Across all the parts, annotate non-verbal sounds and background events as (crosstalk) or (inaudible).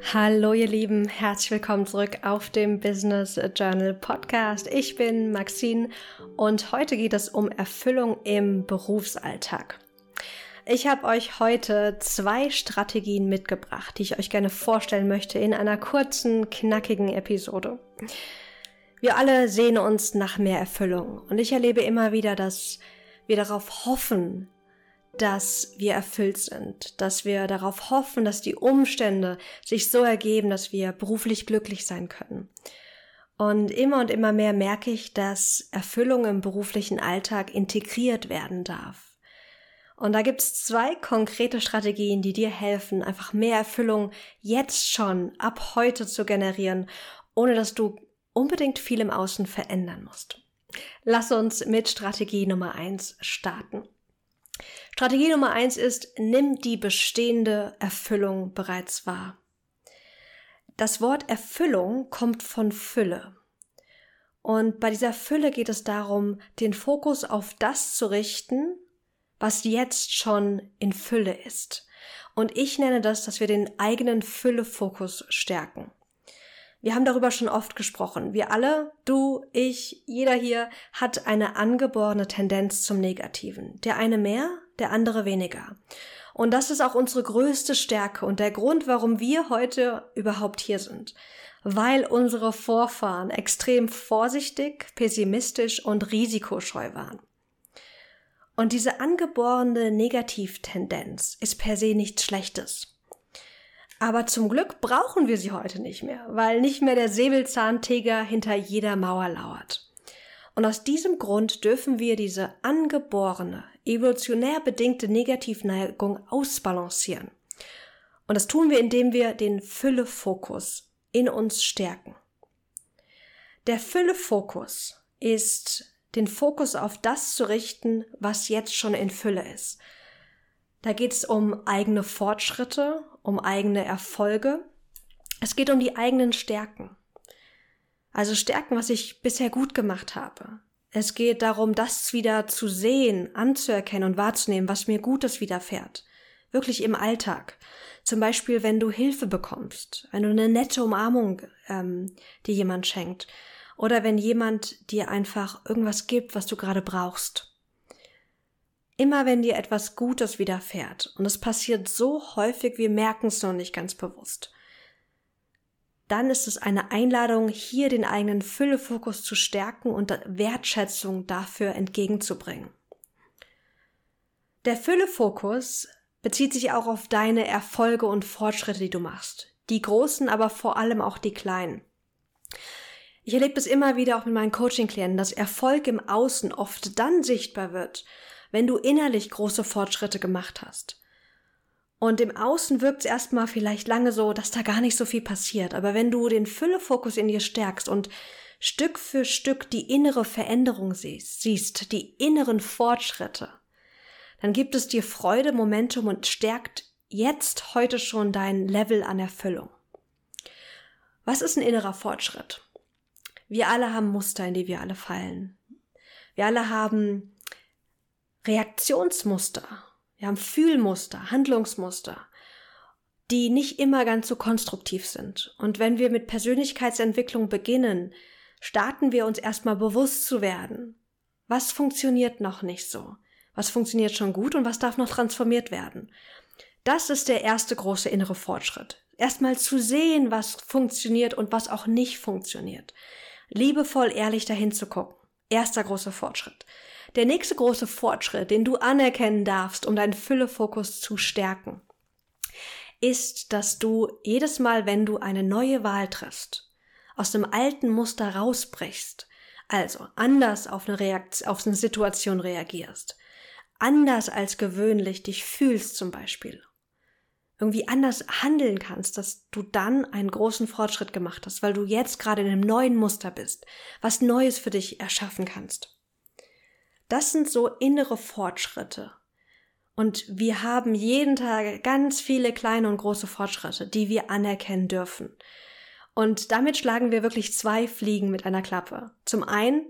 Hallo ihr Lieben, herzlich willkommen zurück auf dem Business Journal Podcast. Ich bin Maxine und heute geht es um Erfüllung im Berufsalltag. Ich habe euch heute zwei Strategien mitgebracht, die ich euch gerne vorstellen möchte in einer kurzen, knackigen Episode. Wir alle sehnen uns nach mehr Erfüllung und ich erlebe immer wieder, dass wir darauf hoffen, dass wir erfüllt sind, dass wir darauf hoffen, dass die Umstände sich so ergeben, dass wir beruflich glücklich sein können. Und immer und immer mehr merke ich, dass Erfüllung im beruflichen Alltag integriert werden darf. Und da gibt es zwei konkrete Strategien, die dir helfen, einfach mehr Erfüllung jetzt schon ab heute zu generieren, ohne dass du unbedingt viel im Außen verändern musst. Lass uns mit Strategie Nummer eins starten. Strategie Nummer eins ist, nimm die bestehende Erfüllung bereits wahr. Das Wort Erfüllung kommt von Fülle. Und bei dieser Fülle geht es darum, den Fokus auf das zu richten, was jetzt schon in Fülle ist. Und ich nenne das, dass wir den eigenen Füllefokus stärken. Wir haben darüber schon oft gesprochen. Wir alle, du, ich, jeder hier hat eine angeborene Tendenz zum Negativen. Der eine mehr, der andere weniger. Und das ist auch unsere größte Stärke und der Grund, warum wir heute überhaupt hier sind. Weil unsere Vorfahren extrem vorsichtig, pessimistisch und risikoscheu waren. Und diese angeborene Negativtendenz ist per se nichts Schlechtes. Aber zum Glück brauchen wir sie heute nicht mehr, weil nicht mehr der Säbelzahntiger hinter jeder Mauer lauert. Und aus diesem Grund dürfen wir diese angeborene, evolutionär bedingte Negativneigung ausbalancieren. Und das tun wir, indem wir den Füllefokus in uns stärken. Der Füllefokus ist den Fokus auf das zu richten, was jetzt schon in Fülle ist. Da geht es um eigene Fortschritte, um eigene Erfolge. Es geht um die eigenen Stärken. Also Stärken, was ich bisher gut gemacht habe. Es geht darum, das wieder zu sehen, anzuerkennen und wahrzunehmen, was mir Gutes widerfährt. Wirklich im Alltag. Zum Beispiel, wenn du Hilfe bekommst, wenn du eine nette Umarmung ähm, dir jemand schenkt. Oder wenn jemand dir einfach irgendwas gibt, was du gerade brauchst. Immer wenn dir etwas Gutes widerfährt, und es passiert so häufig, wir merken es noch nicht ganz bewusst, dann ist es eine Einladung, hier den eigenen Füllefokus zu stärken und Wertschätzung dafür entgegenzubringen. Der Füllefokus bezieht sich auch auf deine Erfolge und Fortschritte, die du machst. Die großen, aber vor allem auch die kleinen. Ich erlebe es immer wieder auch mit meinen Coaching-Klienten, dass Erfolg im Außen oft dann sichtbar wird, wenn du innerlich große Fortschritte gemacht hast. Und im Außen wirkt es erstmal vielleicht lange so, dass da gar nicht so viel passiert. Aber wenn du den Füllefokus in dir stärkst und Stück für Stück die innere Veränderung siehst, siehst die inneren Fortschritte, dann gibt es dir Freude, Momentum und stärkt jetzt heute schon dein Level an Erfüllung. Was ist ein innerer Fortschritt? Wir alle haben Muster, in die wir alle fallen. Wir alle haben Reaktionsmuster, wir haben Fühlmuster, Handlungsmuster, die nicht immer ganz so konstruktiv sind. Und wenn wir mit Persönlichkeitsentwicklung beginnen, starten wir uns erstmal bewusst zu werden. Was funktioniert noch nicht so? Was funktioniert schon gut und was darf noch transformiert werden? Das ist der erste große innere Fortschritt. Erstmal zu sehen, was funktioniert und was auch nicht funktioniert. Liebevoll ehrlich dahin zu gucken. Erster großer Fortschritt. Der nächste große Fortschritt, den du anerkennen darfst, um deinen Füllefokus zu stärken, ist, dass du jedes Mal, wenn du eine neue Wahl triffst, aus dem alten Muster rausbrichst, also anders auf eine, Reaktion, auf eine Situation reagierst, anders als gewöhnlich dich fühlst zum Beispiel, irgendwie anders handeln kannst, dass du dann einen großen Fortschritt gemacht hast, weil du jetzt gerade in einem neuen Muster bist, was Neues für dich erschaffen kannst. Das sind so innere Fortschritte. Und wir haben jeden Tag ganz viele kleine und große Fortschritte, die wir anerkennen dürfen. Und damit schlagen wir wirklich zwei Fliegen mit einer Klappe. Zum einen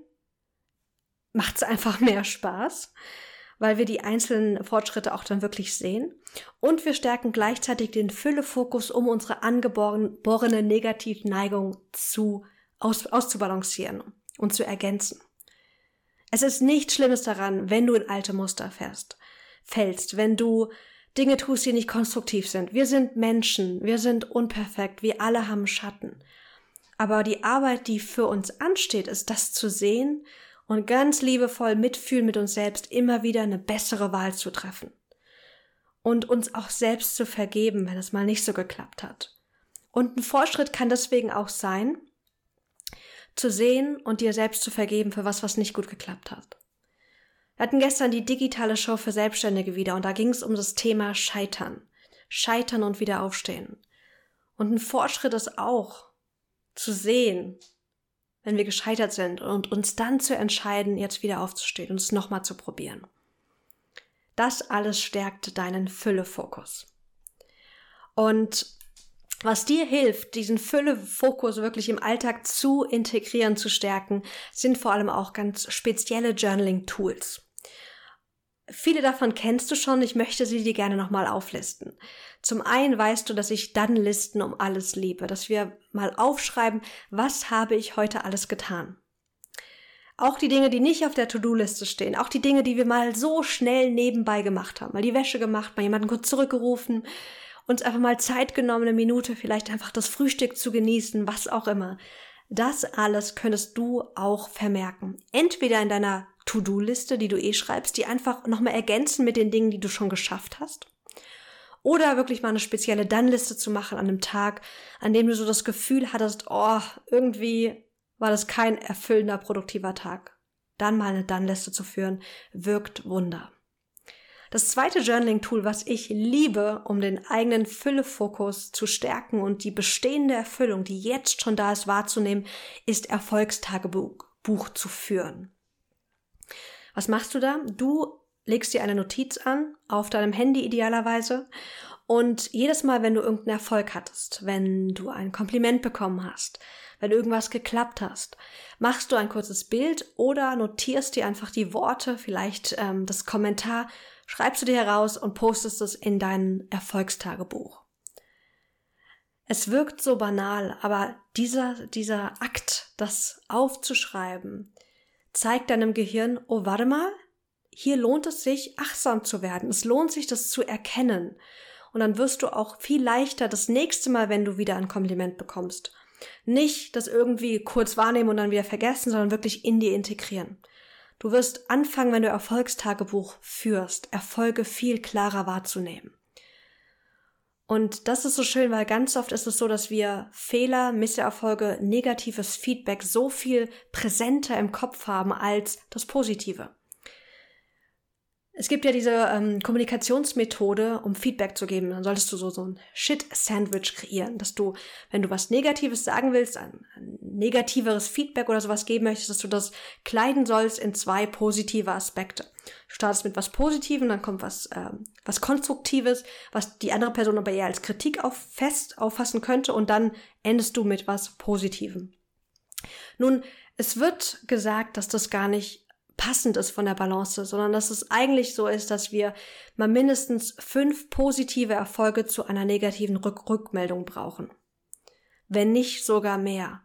macht es einfach (laughs) mehr Spaß, weil wir die einzelnen Fortschritte auch dann wirklich sehen. Und wir stärken gleichzeitig den Füllefokus, um unsere angeborene Negativneigung zu, aus, auszubalancieren und zu ergänzen. Es ist nichts Schlimmes daran, wenn du in alte Muster fährst, fällst, wenn du Dinge tust, die nicht konstruktiv sind. Wir sind Menschen, wir sind unperfekt, wir alle haben Schatten. Aber die Arbeit, die für uns ansteht, ist das zu sehen und ganz liebevoll mitfühlen mit uns selbst, immer wieder eine bessere Wahl zu treffen. Und uns auch selbst zu vergeben, wenn es mal nicht so geklappt hat. Und ein Fortschritt kann deswegen auch sein, zu sehen und dir selbst zu vergeben für was, was nicht gut geklappt hat. Wir hatten gestern die digitale Show für Selbstständige wieder und da ging es um das Thema Scheitern. Scheitern und wieder aufstehen. Und ein Fortschritt ist auch zu sehen, wenn wir gescheitert sind und uns dann zu entscheiden, jetzt wieder aufzustehen und es nochmal zu probieren. Das alles stärkt deinen Füllefokus. Und was dir hilft, diesen Füllefokus wirklich im Alltag zu integrieren, zu stärken, sind vor allem auch ganz spezielle Journaling-Tools. Viele davon kennst du schon, ich möchte sie dir gerne nochmal auflisten. Zum einen weißt du, dass ich dann Listen um alles liebe, dass wir mal aufschreiben, was habe ich heute alles getan. Auch die Dinge, die nicht auf der To-Do-Liste stehen, auch die Dinge, die wir mal so schnell nebenbei gemacht haben, mal die Wäsche gemacht, mal jemanden kurz zurückgerufen, uns einfach mal Zeit genommen, eine Minute vielleicht einfach das Frühstück zu genießen, was auch immer. Das alles könntest du auch vermerken. Entweder in deiner To-Do-Liste, die du eh schreibst, die einfach nochmal ergänzen mit den Dingen, die du schon geschafft hast. Oder wirklich mal eine spezielle Dann-Liste zu machen an einem Tag, an dem du so das Gefühl hattest, oh, irgendwie war das kein erfüllender, produktiver Tag. Dann mal eine Dann-Liste zu führen, wirkt Wunder. Das zweite Journaling-Tool, was ich liebe, um den eigenen Füllefokus zu stärken und die bestehende Erfüllung, die jetzt schon da ist, wahrzunehmen, ist Erfolgstagebuch zu führen. Was machst du da? Du legst dir eine Notiz an, auf deinem Handy idealerweise, und jedes Mal, wenn du irgendeinen Erfolg hattest, wenn du ein Kompliment bekommen hast, wenn irgendwas geklappt hast, machst du ein kurzes Bild oder notierst dir einfach die Worte, vielleicht ähm, das Kommentar, schreibst du dir heraus und postest es in dein Erfolgstagebuch. Es wirkt so banal, aber dieser, dieser Akt, das aufzuschreiben, zeigt deinem Gehirn, oh, warte mal, hier lohnt es sich, achtsam zu werden. Es lohnt sich, das zu erkennen. Und dann wirst du auch viel leichter das nächste Mal, wenn du wieder ein Kompliment bekommst, nicht das irgendwie kurz wahrnehmen und dann wieder vergessen, sondern wirklich in dir integrieren. Du wirst anfangen, wenn du Erfolgstagebuch führst, Erfolge viel klarer wahrzunehmen. Und das ist so schön, weil ganz oft ist es so, dass wir Fehler, Misserfolge, negatives Feedback so viel präsenter im Kopf haben als das Positive. Es gibt ja diese ähm, Kommunikationsmethode, um Feedback zu geben. Dann solltest du so, so ein Shit-Sandwich kreieren, dass du, wenn du was Negatives sagen willst, ein, ein, negativeres Feedback oder sowas geben möchtest, dass du das kleiden sollst in zwei positive Aspekte. Du startest mit was Positivem, dann kommt was, ähm, was Konstruktives, was die andere Person aber eher als Kritik auf, fest auffassen könnte und dann endest du mit was Positivem. Nun, es wird gesagt, dass das gar nicht passend ist von der Balance, sondern dass es eigentlich so ist, dass wir mal mindestens fünf positive Erfolge zu einer negativen Rück Rückmeldung brauchen. Wenn nicht sogar mehr.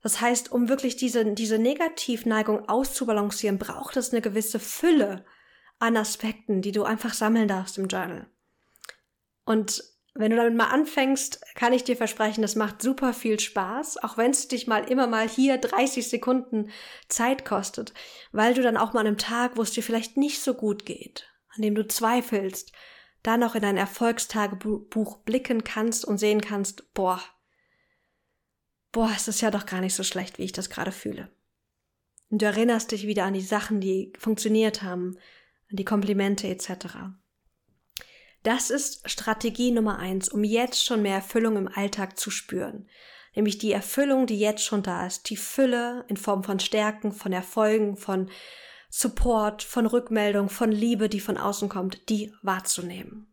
Das heißt, um wirklich diese, diese Negativneigung auszubalancieren, braucht es eine gewisse Fülle an Aspekten, die du einfach sammeln darfst im Journal. Und wenn du damit mal anfängst, kann ich dir versprechen, das macht super viel Spaß, auch wenn es dich mal immer mal hier 30 Sekunden Zeit kostet, weil du dann auch mal an einem Tag, wo es dir vielleicht nicht so gut geht, an dem du zweifelst, dann auch in dein Erfolgstagebuch blicken kannst und sehen kannst, boah, boah, es ist ja doch gar nicht so schlecht, wie ich das gerade fühle. Und du erinnerst dich wieder an die Sachen, die funktioniert haben, an die Komplimente etc. Das ist Strategie Nummer eins, um jetzt schon mehr Erfüllung im Alltag zu spüren. Nämlich die Erfüllung, die jetzt schon da ist. Die Fülle in Form von Stärken, von Erfolgen, von Support, von Rückmeldung, von Liebe, die von außen kommt, die wahrzunehmen.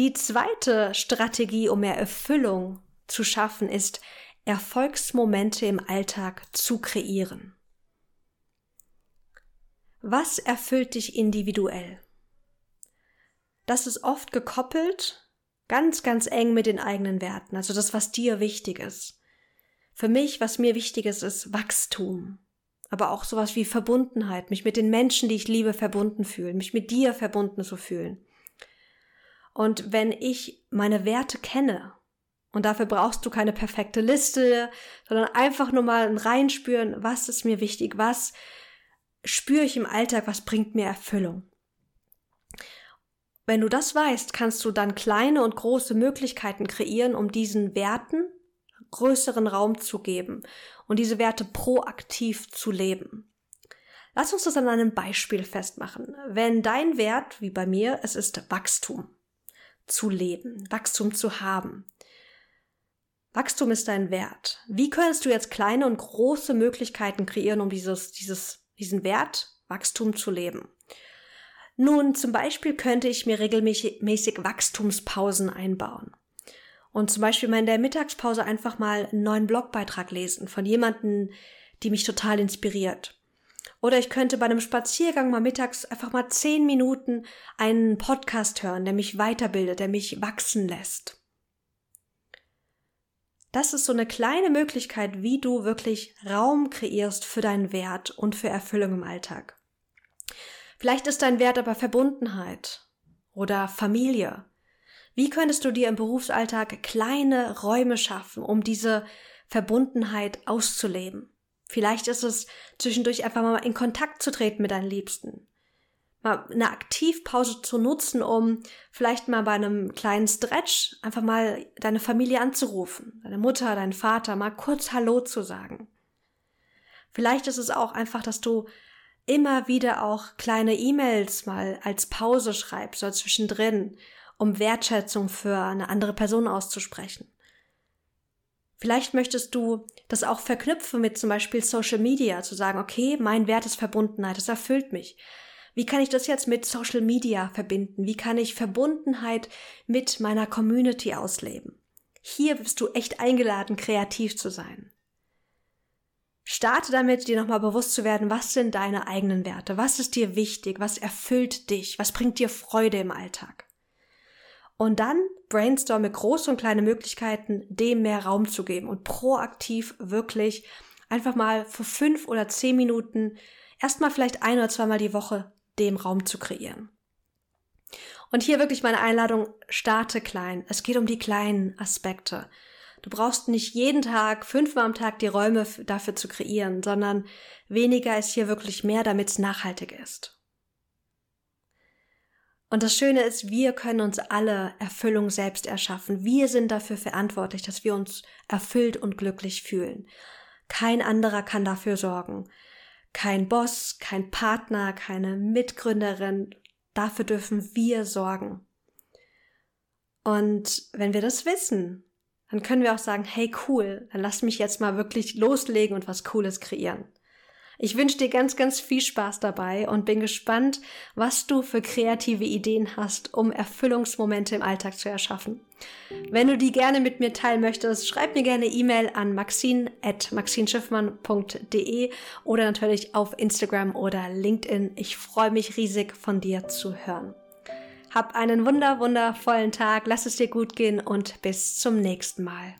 Die zweite Strategie, um mehr Erfüllung zu schaffen, ist Erfolgsmomente im Alltag zu kreieren. Was erfüllt dich individuell? Das ist oft gekoppelt, ganz, ganz eng mit den eigenen Werten, also das, was dir wichtig ist. Für mich, was mir wichtig ist, ist Wachstum, aber auch sowas wie Verbundenheit, mich mit den Menschen, die ich liebe, verbunden fühlen, mich mit dir verbunden zu fühlen. Und wenn ich meine Werte kenne, und dafür brauchst du keine perfekte Liste, sondern einfach nur mal ein Reinspüren, was ist mir wichtig, was spüre ich im Alltag, was bringt mir Erfüllung. Wenn du das weißt, kannst du dann kleine und große Möglichkeiten kreieren, um diesen Werten größeren Raum zu geben und diese Werte proaktiv zu leben. Lass uns das an einem Beispiel festmachen. Wenn dein Wert, wie bei mir, es ist Wachstum zu leben, Wachstum zu haben. Wachstum ist dein Wert. Wie könntest du jetzt kleine und große Möglichkeiten kreieren, um dieses, dieses, diesen Wert Wachstum zu leben? Nun, zum Beispiel könnte ich mir regelmäßig Wachstumspausen einbauen und zum Beispiel mal in der Mittagspause einfach mal einen neuen Blogbeitrag lesen von jemandem, die mich total inspiriert. Oder ich könnte bei einem Spaziergang mal mittags einfach mal zehn Minuten einen Podcast hören, der mich weiterbildet, der mich wachsen lässt. Das ist so eine kleine Möglichkeit, wie du wirklich Raum kreierst für deinen Wert und für Erfüllung im Alltag. Vielleicht ist dein Wert aber Verbundenheit oder Familie wie könntest du dir im Berufsalltag kleine Räume schaffen, um diese Verbundenheit auszuleben? Vielleicht ist es zwischendurch einfach mal in Kontakt zu treten mit deinen Liebsten. Mal eine Aktivpause zu nutzen, um vielleicht mal bei einem kleinen Stretch einfach mal deine Familie anzurufen, deine Mutter, deinen Vater, mal kurz Hallo zu sagen. Vielleicht ist es auch einfach, dass du immer wieder auch kleine E-Mails mal als Pause schreibst oder zwischendrin um Wertschätzung für eine andere Person auszusprechen. Vielleicht möchtest du das auch verknüpfen mit zum Beispiel Social Media, zu sagen, okay, mein Wert ist Verbundenheit, das erfüllt mich. Wie kann ich das jetzt mit Social Media verbinden? Wie kann ich Verbundenheit mit meiner Community ausleben? Hier bist du echt eingeladen, kreativ zu sein. Starte damit, dir nochmal bewusst zu werden, was sind deine eigenen Werte? Was ist dir wichtig? Was erfüllt dich? Was bringt dir Freude im Alltag? Und dann brainstorme große und kleine Möglichkeiten, dem mehr Raum zu geben und proaktiv wirklich einfach mal für fünf oder zehn Minuten erstmal vielleicht ein oder zweimal die Woche dem Raum zu kreieren. Und hier wirklich meine Einladung, starte klein. Es geht um die kleinen Aspekte. Du brauchst nicht jeden Tag, fünfmal am Tag die Räume dafür zu kreieren, sondern weniger ist hier wirklich mehr, damit es nachhaltig ist. Und das Schöne ist, wir können uns alle Erfüllung selbst erschaffen. Wir sind dafür verantwortlich, dass wir uns erfüllt und glücklich fühlen. Kein anderer kann dafür sorgen. Kein Boss, kein Partner, keine Mitgründerin. Dafür dürfen wir sorgen. Und wenn wir das wissen, dann können wir auch sagen, hey cool, dann lass mich jetzt mal wirklich loslegen und was Cooles kreieren. Ich wünsche dir ganz, ganz viel Spaß dabei und bin gespannt, was du für kreative Ideen hast, um Erfüllungsmomente im Alltag zu erschaffen. Wenn du die gerne mit mir teilen möchtest, schreib mir gerne E-Mail an maxine.maxinschiffmann.de oder natürlich auf Instagram oder LinkedIn. Ich freue mich riesig von dir zu hören. Hab einen wunder, wundervollen Tag, lass es dir gut gehen und bis zum nächsten Mal.